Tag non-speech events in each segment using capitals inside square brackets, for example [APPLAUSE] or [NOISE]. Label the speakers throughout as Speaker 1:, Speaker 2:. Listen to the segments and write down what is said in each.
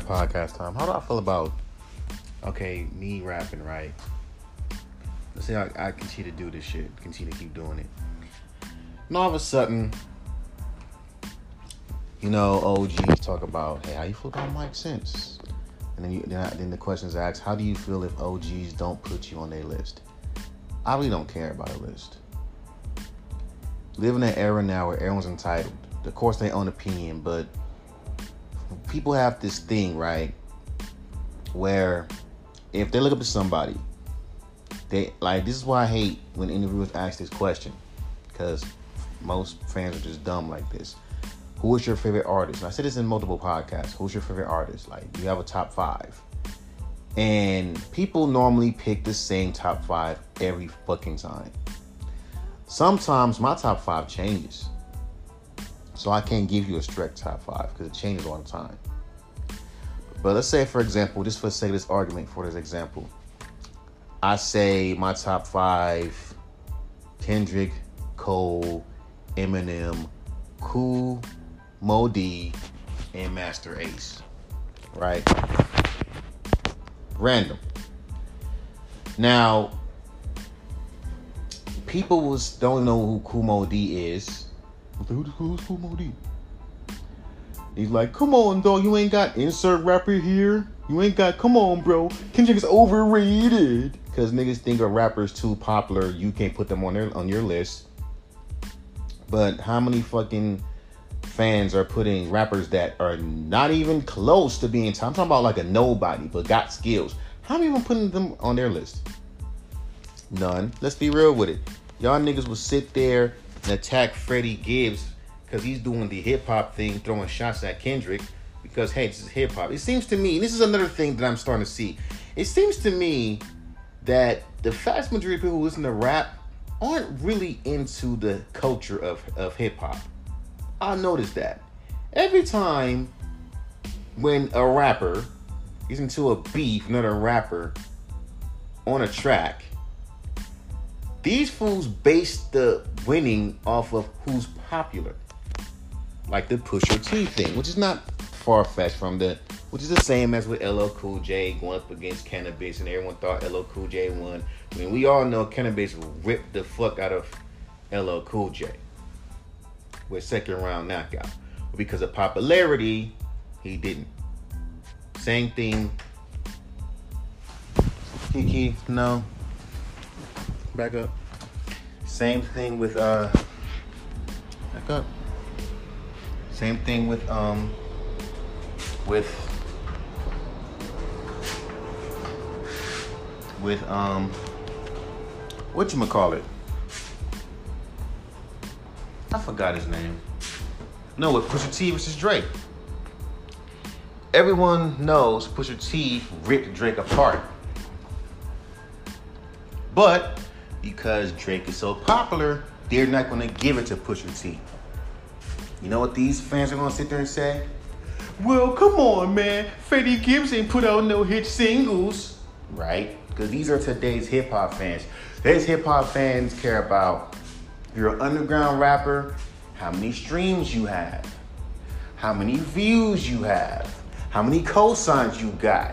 Speaker 1: podcast time. How do I feel about okay, me rapping, right? Let's say I, I continue to do this shit, continue to keep doing it. And all of a sudden, you know, OGs talk about, hey, how you feel about Mike Sense? And then you then, I, then the questions asked, how do you feel if OGs don't put you on their list? I really don't care about a list. Live in an era now where everyone's entitled. Of course, they own opinion, but people have this thing, right? Where if they look up to somebody, they like this is why I hate when interviewers ask this question, because most fans are just dumb like this. Who is your favorite artist? And I said this in multiple podcasts. Who's your favorite artist? Like, you have a top five? And people normally pick the same top five every fucking time. Sometimes my top five changes. So I can't give you a strict top five because it changes all the time. But let's say, for example, just for the sake of this argument, for this example, I say my top five Kendrick, Cole, Eminem, Kool, Moe Dee, and Masta Ace. Right? Random. Now, people don't know who Kool Is who, who's Kool Moe Dee? He's like, come on, dog, you ain't got insert rapper here. You ain't got, come on, bro. Kendrick is overrated. Because niggas think a rapper is too popular, you can't put them on their on your list. But how many fucking fans are putting rappers that are not even close to being? I'm talking about like a nobody, but got skills. How many even putting them on their list? None. Let's be real with it. Y'all niggas will sit there and attack Freddie Gibbs because he's doing the hip hop thing, throwing shots at Kendrick because hey, this is hip hop. It seems to me, this is another thing that I'm starting to see. It seems to me that the vast majority of people who listen to rap aren't really into the culture of, of hip hop. I noticed that. Every time when a rapper gets into a beef, another rapper on a track, these fools base the winning off of who's popular. Like the Pusha T thing, which is not far fetched from the, which is the same as with LL Cool J going up against Canibus, and everyone thought LL Cool J won. I mean, we all know Canibus ripped the fuck out of LL Cool J with second round knockout. Because of popularity, he didn't. Same thing. Kiki, no. Back up. Same thing with uh back up. Same thing with um with with um what you call it? I forgot his name. No, with Pusha T versus Drake. Everyone knows Pusha T ripped Drake apart. But because Drake is so popular, they're not going to give it to Pusha T. You know what these fans are going to sit there and say? Well, come on, man. Freddie Gibbs ain't put out no hit singles. Right? Because these are today's hip hop fans. Today's hip hop fans care about you're an underground rapper, how many streams you have, how many views you have, how many cosigns you got,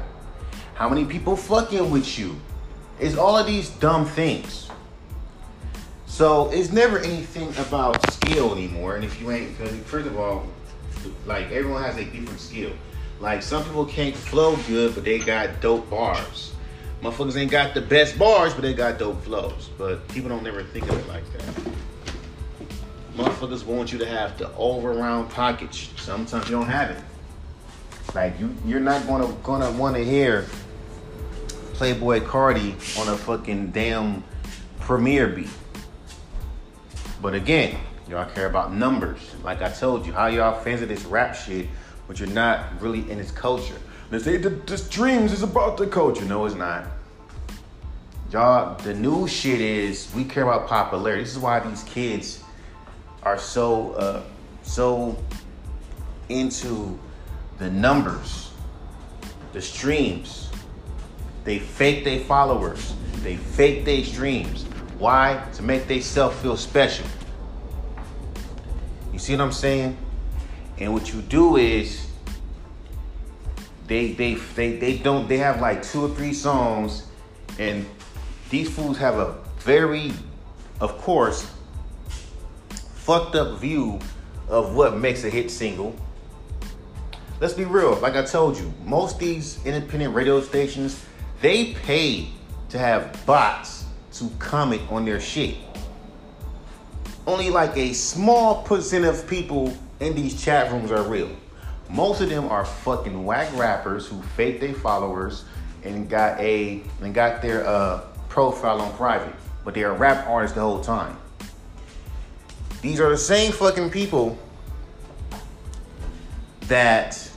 Speaker 1: how many people fucking with you. It's all of these dumb things. So it's never anything about skill anymore. And if you ain't, because first of all, like everyone has a different skill. Like some people can't flow good, but they got dope bars. Motherfuckers ain't got the best bars, but they got dope flows. But people don't never think of it like that. Motherfuckers want you to have the over round package. Sometimes you don't have it. Like you, you're not gonna gonna want to hear Playboi Carti on a fucking damn Premier beat. But again, y'all care about numbers. Like I told you, how y'all fans of this rap shit, but you're not really in its culture. They say the, the streams is about the culture. No, it's not. Y'all, the new shit is we care about popularity. This is why these kids are so uh, so into the numbers, the streams. They fake their followers. They fake their streams. Why? To make themselves feel special. You see what I'm saying? And what you do is they they they they don't they have like two or three songs, and these fools have a very, of course, fucked up view of what makes a hit single. Let's be real. Like I told you, most these independent radio stations they pay to have bots to comment on their shit. Only like a small percent of people in these chat rooms are real. Most of them are fucking whack rappers who fake their followers and got a and got their uh, profile on private, but they're a rap artists the whole time. These are the same fucking people that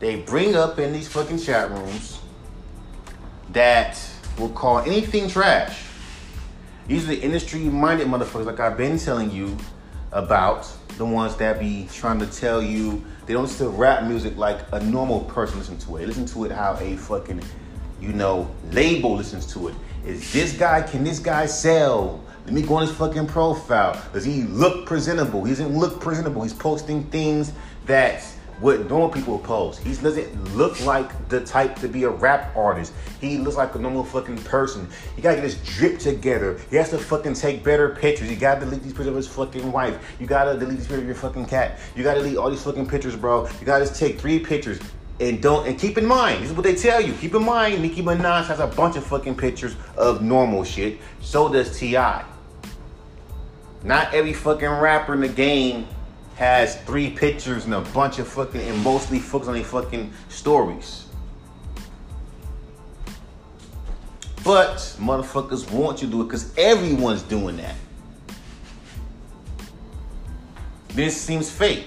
Speaker 1: they bring up in these fucking chat rooms that will call anything trash. These are the industry minded motherfuckers, like I've been telling you about. The ones that be trying to tell you they don't to rap music like a normal person listen to it. They listen to it how a fucking, you know, label listens to it. Is this guy, can this guy sell? Let me go on his fucking profile. Does he look presentable? He doesn't look presentable. He's posting things that what normal people post. He doesn't look like the type to be a rap artist. He looks like a normal fucking person. You gotta get his drip together. He has to fucking take better pictures. You gotta delete these pictures of his fucking wife. You gotta delete these pictures of your fucking cat. You gotta delete all these fucking pictures, bro. You gotta just take three pictures. And don't and keep in mind, this is what they tell you. Keep in mind, Nicki Minaj has a bunch of fucking pictures of normal shit. So does T.I. Not every fucking rapper in the game has three pictures and a bunch of fucking and mostly focus on their fucking stories. But motherfuckers want you to do it because everyone's doing that. This seems fake.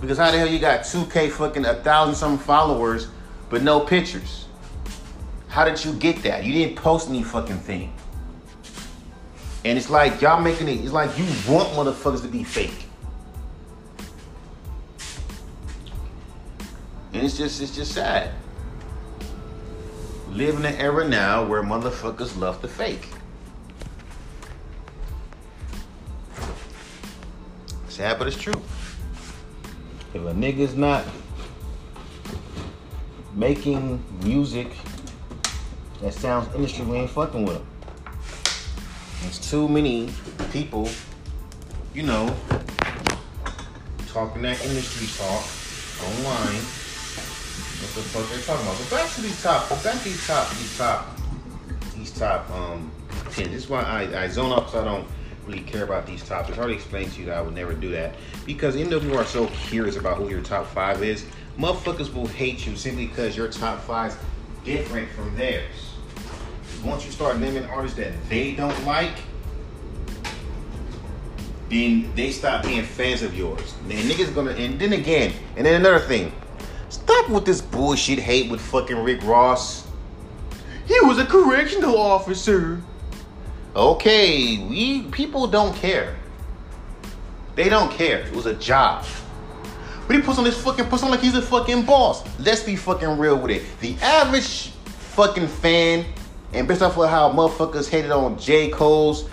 Speaker 1: Because how the hell you got 2K fucking a thousand some followers but no pictures? How did you get that? You didn't post any fucking thing. And it's like y'all making it, it's like you want motherfuckers to be fake. It's just it's just sad. Live in an era now where motherfuckers love to fake. Sad, but it's true. If a nigga's not making music that sounds industry, we ain't fucking with him. There's too many people, you know, talking that industry talk online the fuck they talking about. But back to these top, back to these top, these top, these top um ten. This is why I, I zone up, so I don't really care about these topics. I already explained to you that I would never do that because even though are so curious about who your top five is, motherfuckers will hate you simply because your top five's different from theirs. Once you start naming artists that they don't like, then they stop being fans of yours. And niggas gonna, and then again, and then another thing, Stop with this bullshit hate with fucking Rick Ross. He was a correctional officer. Okay, we people don't care. They don't care. It was a job. But he puts on this fucking puts on like he's a fucking boss. Let's be fucking real with it. The average fucking fan, and based off of how motherfuckers hated on J. Cole's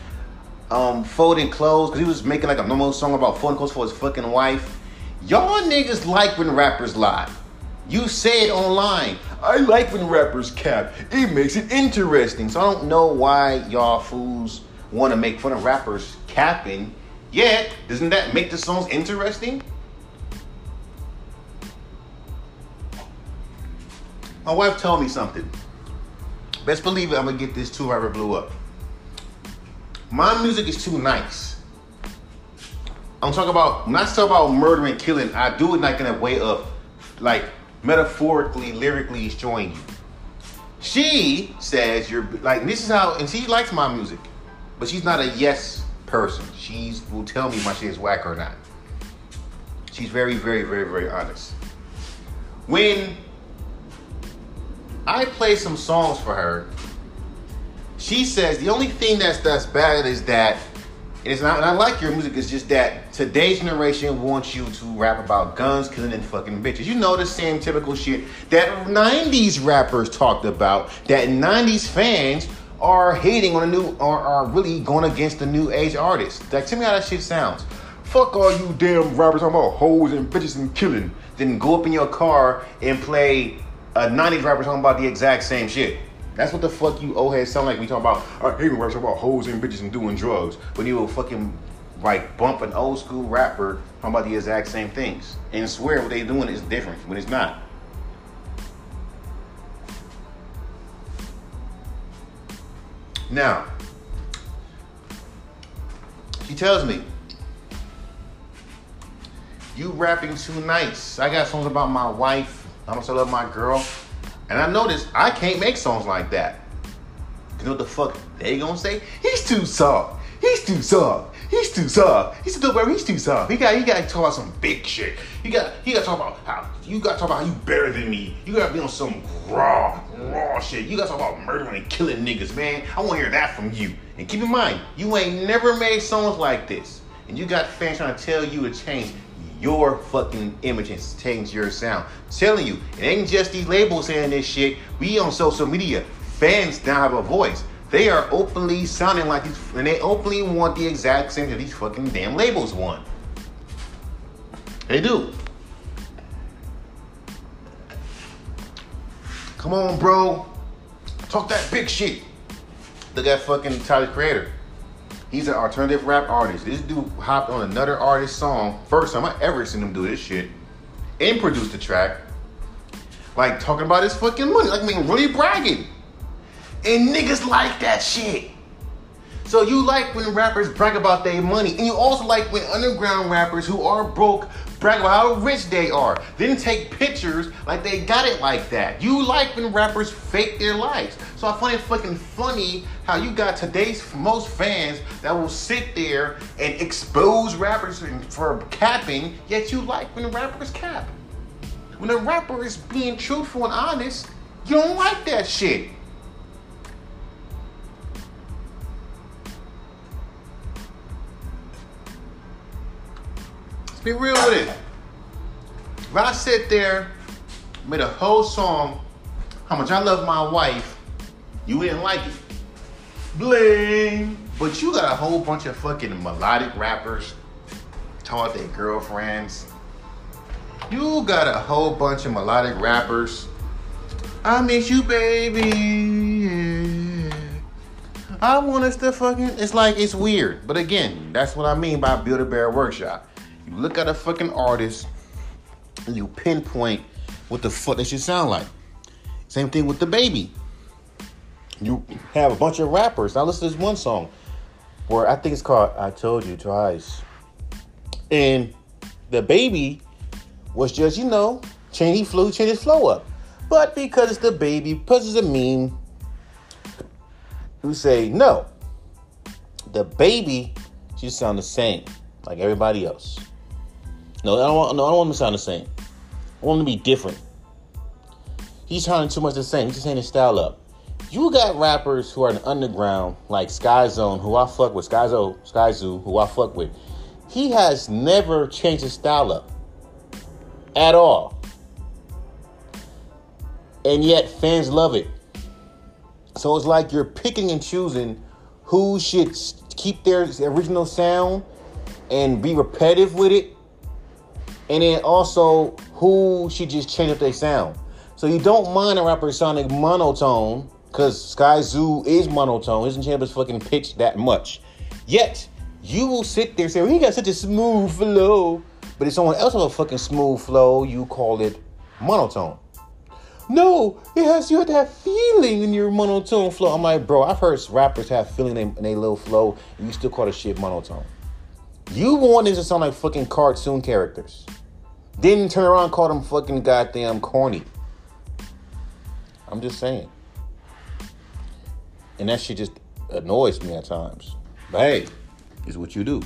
Speaker 1: um, folding clothes, because he was making like a normal song about folding clothes for his fucking wife. Y'all niggas like when rappers lie. You say it online. I like when rappers cap. It makes it interesting. So I don't know why y'all fools want to make fun of rappers capping. Yet, doesn't that make the songs interesting? My wife told me something. Best believe it, I'm gonna get this too ever blew up. My music is too nice. I'm talking about when I talk about murder and killing, I do it like in a way of like metaphorically, lyrically showing you. She says you're like this is how, and she likes my music, but she's not a yes person. She will tell me my shit is whack or not. She's very, very, very, very honest. When I play some songs for her, she says the only thing that's that's bad is that it's not, and I like your music. It's just that today's generation wants you to rap about guns, killing, and fucking bitches. You know the same typical shit that '90s rappers talked about. That '90s fans are hating on a new, or are really going against the new age artists. Like, tell me how that shit sounds. Fuck all you damn rappers talking about hoes and bitches and killing. Then go up in your car and play a 90s rapper talking about the exact same shit. That's what the fuck you old heads sound like when you talk about, I hate rappers about hoes and bitches and doing drugs. When you will fucking like bump an old school rapper talking about the exact same things and swear what they doing is different when it's not. Now, she tells me, you rapping too nice. I got songs about my wife. I'm still love my girl. And I noticed I can't make songs like that. You know what the fuck they gonna say? He's too soft. He's too soft. He's too soft. He's too dope, he's too soft. He got he got to talk about some big shit. He got he got to talk about how you got to talk about how you better than me. You got to be on some raw raw shit. You got to talk about murdering and killing niggas, man. I want to hear that from you. And keep in mind, you ain't never made songs like this, and you got fans trying to tell you to change your fucking image and change your sound. I'm telling you, it ain't just these labels saying this shit. We on social media. Fans now have a voice. They are openly sounding like these, and they openly want the exact same that these fucking damn labels want. They do. Come on, bro. Talk that big shit. Look at fucking Tyler Creator. He's an alternative rap artist. This dude hopped on another artist's song. First time I ever seen him do this shit. And produced the track. Like talking about his fucking money. Like I mean really bragging. And niggas like that shit. So you like when rappers brag about their money, and you also like when underground rappers who are broke brag about how rich they are, then take pictures like they got it like that. You like when rappers fake their lives. So I find it fucking funny how you got today's most fans that will sit there and expose rappers for capping, yet you like when rappers cap. When a rapper is being truthful and honest, you don't like that shit. Be real with it. If I sit there, made a whole song, how much I love my wife, you didn't like it. Bling. But you got a whole bunch of fucking melodic rappers talking their girlfriends. You got a whole bunch of melodic rappers. I miss you, baby. Yeah. I want us to fucking. It's like it's weird. But again, that's what I mean by Build a Bear Workshop. You look at a fucking artist and you pinpoint what the fuck they should sound like. Same thing with DaBaby. You have a bunch of rappers. Now listen to this one song where I think it's called I Told You Twice. And DaBaby was just, you know, change he flew, change his flow up. But because it's DaBaby, because it's a meme, who say no. DaBaby should sound the same, like everybody else. No, I don't want. No, I don't want him to sound the same. I want him to be different. He's sounding too much the same. He's just saying his style up. You got rappers who are in underground, like Skyzone, who I fuck with, Skyzo, Skyzoo, who I fuck with. He has never changed his style up at all. And yet fans love it. So it's like you're picking and choosing who should keep their original sound and be repetitive with it and then also who should just change up their sound. So you don't mind a rapper sounding monotone, because Skyzoo is monotone, isn't change fucking pitch that much. Yet you will sit there and say, well, he got such a smooth flow. But if someone else has a fucking smooth flow, you call it monotone. No, it has you have to have feeling in your monotone flow. I'm like, bro, I've heard rappers have feeling in, in a little flow, and you still call the shit monotone. You want it to sound like fucking cartoon characters. Then turn around and call them fucking goddamn corny. I'm just saying. And that shit just annoys me at times. But hey, is what you do.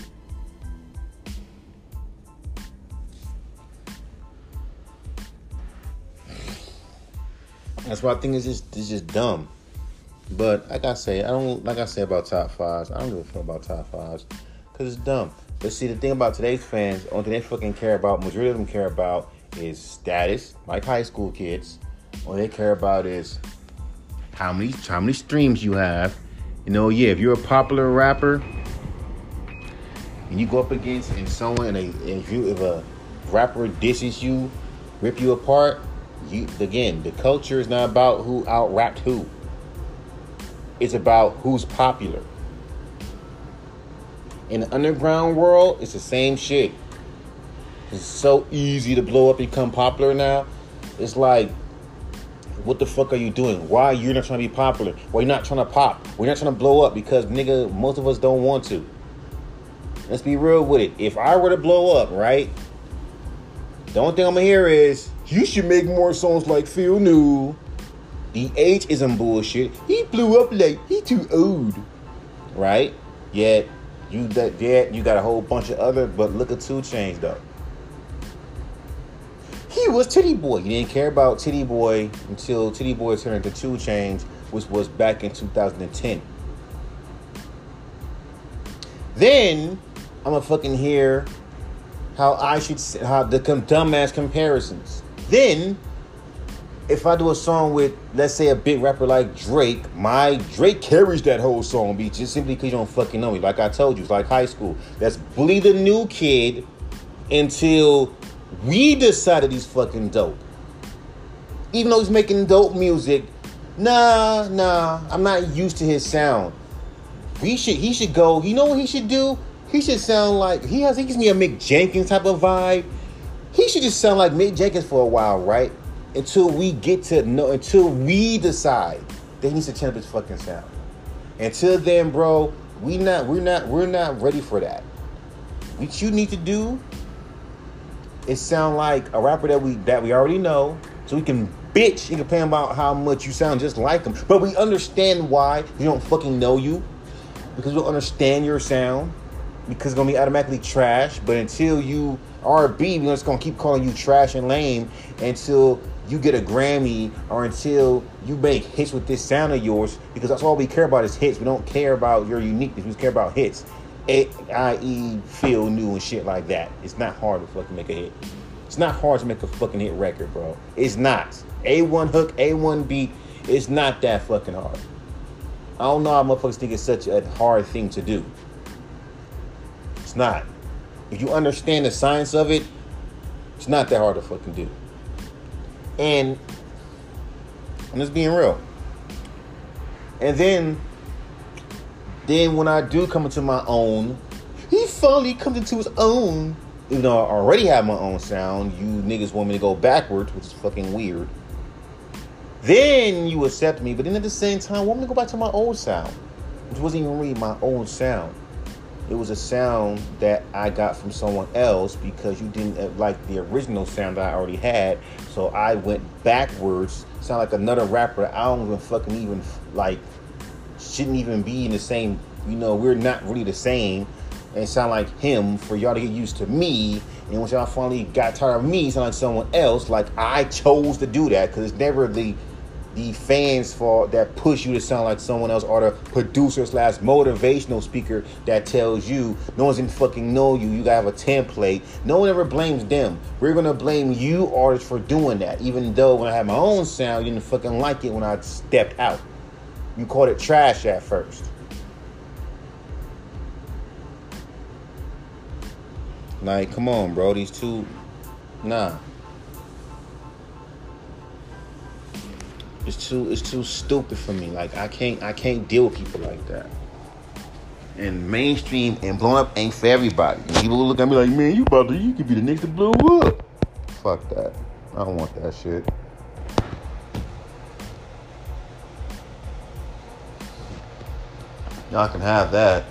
Speaker 1: That's why I think it's just it's just dumb. But like I say, I don't like I say about top fives. I don't give a fuck about top fives because it's dumb. But see, the thing about today's fans, only thing they fucking care about, majority of them care about is status, like high school kids. All they care about is how many how many streams you have. You know, yeah, if you're a popular rapper, and you go up against and someone and, a, if you if a rapper disses you, rip you apart, you again the culture is not about who out rapped who. It's about who's popular. In the underground world, it's the same shit. It's so easy to blow up become popular now. It's like, what the fuck are you doing? Why you're not trying to be popular? Why you're not trying to pop? We're not trying to blow up because nigga, most of us don't want to. Let's be real with it. If I were to blow up, right? The only thing I'm gonna hear is you should make more songs like Feel New. The age isn't bullshit. He blew up late. He too old. Right? Yet you that yet you got a whole bunch of other, but look at 2 Chainz though. He was Titty Boy. You didn't care about Titty Boy until Titty Boy turned into 2 Chainz, which was back in 2010. Then I'm gonna fucking hear how I should how the dumbass comparisons. Then if I do a song with, let's say, a big rapper like Drake, my Drake carries that whole song beat just simply because you don't fucking know me. Like I told you, it's like high school. Let's bully the new kid until we decided he's fucking dope. Even though he's making dope music, nah, nah, I'm not used to his sound. We should, he should go. You know what he should do? He should sound like he has. He gives me a Mick Jenkins type of vibe. He should just sound like Mick Jenkins for a while, right? Until we get to know, until we decide they need to change up his fucking sound. Until then, bro, we not, we're not, we're not ready for that. What you need to do is sound like a rapper that we that we already know, so we can bitch and complain about how much you sound just like him. But we understand why we don't fucking know you because we don't understand your sound because it's gonna be automatically trash. But until you RB, we're just gonna keep calling you trash and lame until you get a Grammy or until you make hits with this sound of yours because that's all we care about is hits. We don't care about your uniqueness. We care about hits. I.e. feel new and shit like that. It's not hard to fucking make a hit. It's not hard to make a fucking hit record, bro. It's not. A1 hook, A1 beat, it's not that fucking hard. I don't know how motherfuckers think it's such a hard thing to do. It's not. If you understand the science of it, it's not that hard to fucking do. And I'm just being real. And then, then when I do come into my own, he finally comes into his own. Even though I already have my own sound, you niggas want me to go backwards, which is fucking weird. Then you accept me, but then at the same time, want me to go back to my old sound, which wasn't even really my own sound it was a sound that I got from someone else because you didn't uh, like the original sound that I already had. So I went backwards, sound like another rapper I don't even fucking even like, shouldn't even be in the same, you know, we're not really the same. And sound like him for y'all to get used to me. And once y'all finally got tired of me, sound like someone else, like I chose to do that because it's never the the fans for that push you to sound like someone else or the producer slash motivational speaker that tells you no one's gonna fucking know you you gotta have a template. No one ever blames them. We're gonna blame you artists for doing that even though when i had my own sound you didn't fucking like it when i stepped out. You called it trash at first. Like come on bro these two nah it's too it's too stupid for me. Like I can't I can't deal with people like that. And mainstream and blowing up ain't for everybody. People look at me like, man, you about to you could be the nigga to blow up. Fuck that. I don't want that shit. Y'all can have that.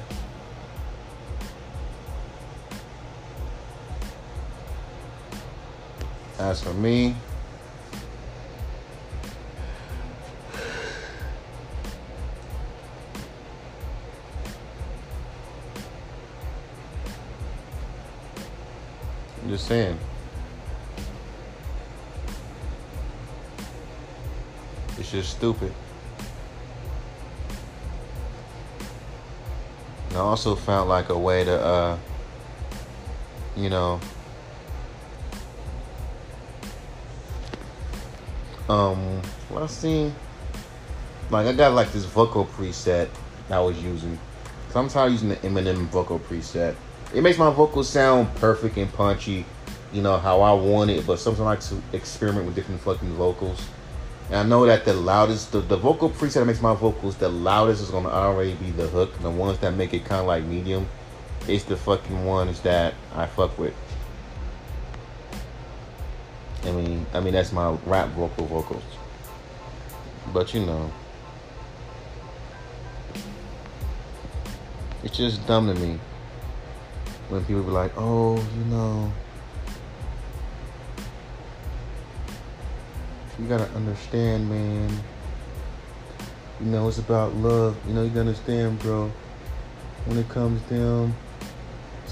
Speaker 1: As for me, I'm just saying. It's just stupid. And I also found like a way to, uh, you know, um, what I seen, like, I got like this vocal preset I was using. So I'm using the Eminem vocal preset it makes my vocals sound perfect and punchy, you know how I want it. But sometimes I like to experiment with different fucking vocals. And I know that the loudest, the, the vocal preset that makes my vocals the loudest is gonna already be the hook. The ones that make it kind of like medium, it's the fucking ones that I fuck with. I mean, I mean that's my rap vocal vocals. But you know, it's just dumb to me when people be like, "Oh, you know." you gotta understand, man. You know, it's about love. You know, you gotta understand, bro. When it comes down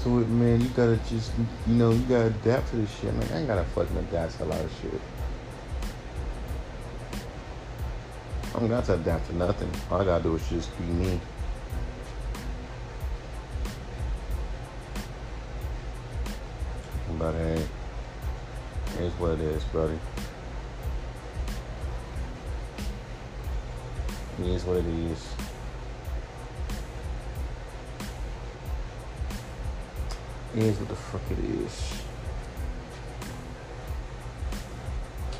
Speaker 1: to it, man, you gotta just, you know, you gotta adapt to this shit. Man, I ain't gotta fucking adapt to a lot of shit. I don't got to adapt to nothing. All I gotta do is just be me. But hey, here's what it is, buddy. It is what it is. It is what the fuck it is.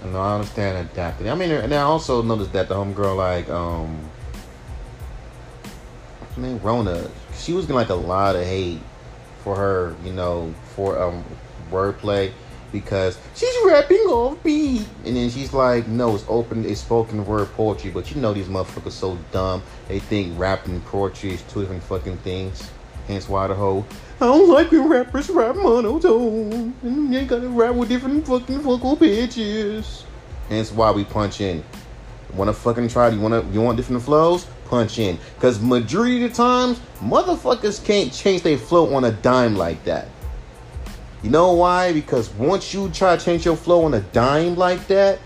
Speaker 1: I know I understand adapting. I mean, and I also noticed that the homegirl, like, um, I mean, Rona, she was getting like a lot of hate for her, you know, for um wordplay because she's rapping off beat. And then she's like, no, it's open, it's spoken word poetry. But you know these motherfuckers so dumb. They think rapping poetry is two different fucking things. Hence why the whole, I don't like when rappers rap monotone. And they gotta rap with different fucking vocal pitches. Hence why we punch in. Wanna fucking try? You wanna you want different flows? Punch in. Cause majority of the times, motherfuckers can't change their flow on a dime like that. You know why? Because once you try to change your flow on a dime like that,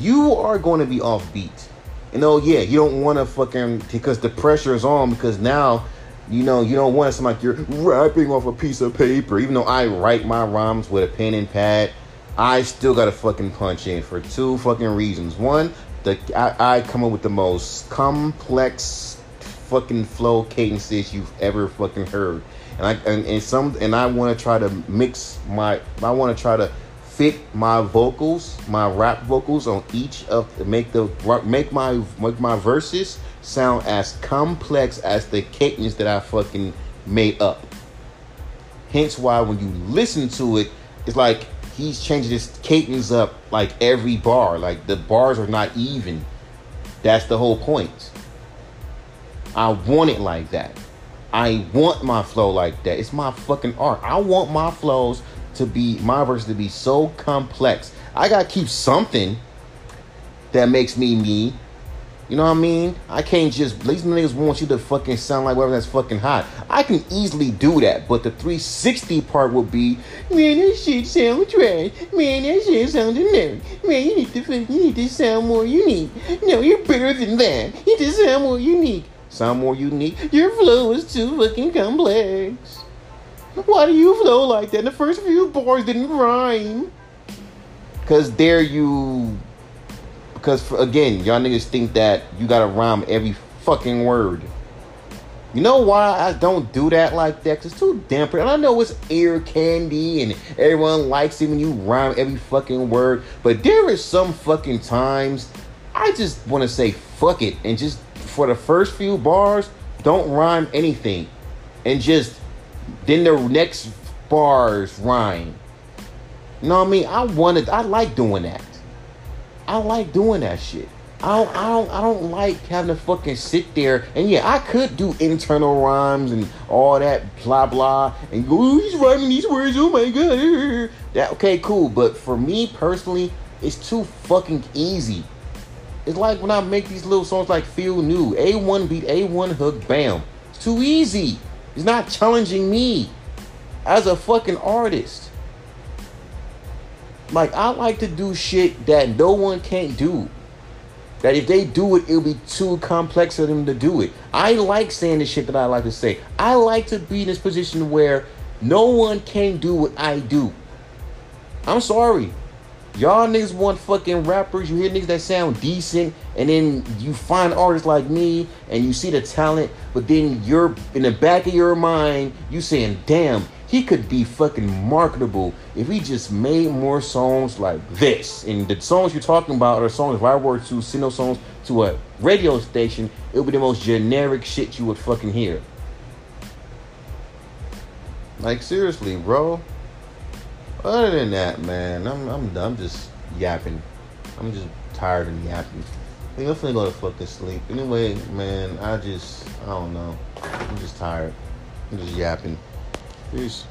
Speaker 1: you are going to be off beat. You oh, know, yeah, you don't want to fucking because the pressure is on because now, you know, you don't want to sound like you're rapping off a piece of paper. Even though I write my rhymes with a pen and pad, I still got to fucking punch in for two fucking reasons. One, the I, I come up with the most complex fucking flow cadences you've ever fucking heard and I and, and some and I want to try to mix my I want to try to fit my vocals, my rap vocals on each of make the make my make my verses sound as complex as the cadence that I fucking made up. Hence why when you listen to it, it's like he's changing his cadence up like every bar. Like the bars are not even. That's the whole point. I want it like that. I want my flow like that. It's my fucking art. I want my flows to be my verse to be so complex. I gotta keep something that makes me me. You know what I mean? I can't just these niggas want you to fucking sound like whatever that's fucking hot. I can easily do that, but the 360 part would be, man, that shit sound trash. Man, that shit sounds generic. Man, you need to you need to sound more unique. No, you're better than that. You need to sound more unique sound more unique. Your flow is too fucking complex. Why do you flow like that? The first few bars didn't rhyme. Cause there you, because for, again, y'all niggas think that you gotta rhyme every fucking word. You know why I don't do that like that? Cause it's too damn And I know it's ear candy and everyone likes it when you rhyme every fucking word. But there is some fucking times I just want to say fuck it and just for the first few bars, don't rhyme anything. And just then the next bars rhyme. You know what I mean? I wanted I like doing that. I like doing that shit. I don't, I don't I don't like having to fucking sit there and yeah I could do internal rhymes and all that blah blah and go oh, he's rhyming these words oh my god [LAUGHS] that okay cool but for me personally it's too fucking easy it's like when I make these little songs like Feel New, A1 beat, A1 hook, bam. It's too easy. It's not challenging me as a fucking artist. Like I like to do shit that no one can't do. That if they do it, it'll be too complex for them to do it. I like saying the shit that I like to say. I like to be in this position where no one can do what I do. I'm sorry.
Speaker 2: Y'all niggas want fucking rappers. You hear niggas that sound decent, and then you find artists like me, and you see the talent, but then you're in the back of your mind, you saying, "Damn, he could be fucking marketable if he just made more songs like this." And the songs you're talking about are songs. If I were to send those songs to a radio station, it would be the most generic shit you would fucking hear. Like seriously, bro. Other than that, man, I'm I'm I'm just yapping. I'm just tired of yapping. I think I'm finna go to fucking sleep. Anyway, man, I just I don't know. I'm just tired. I'm just yapping. Peace.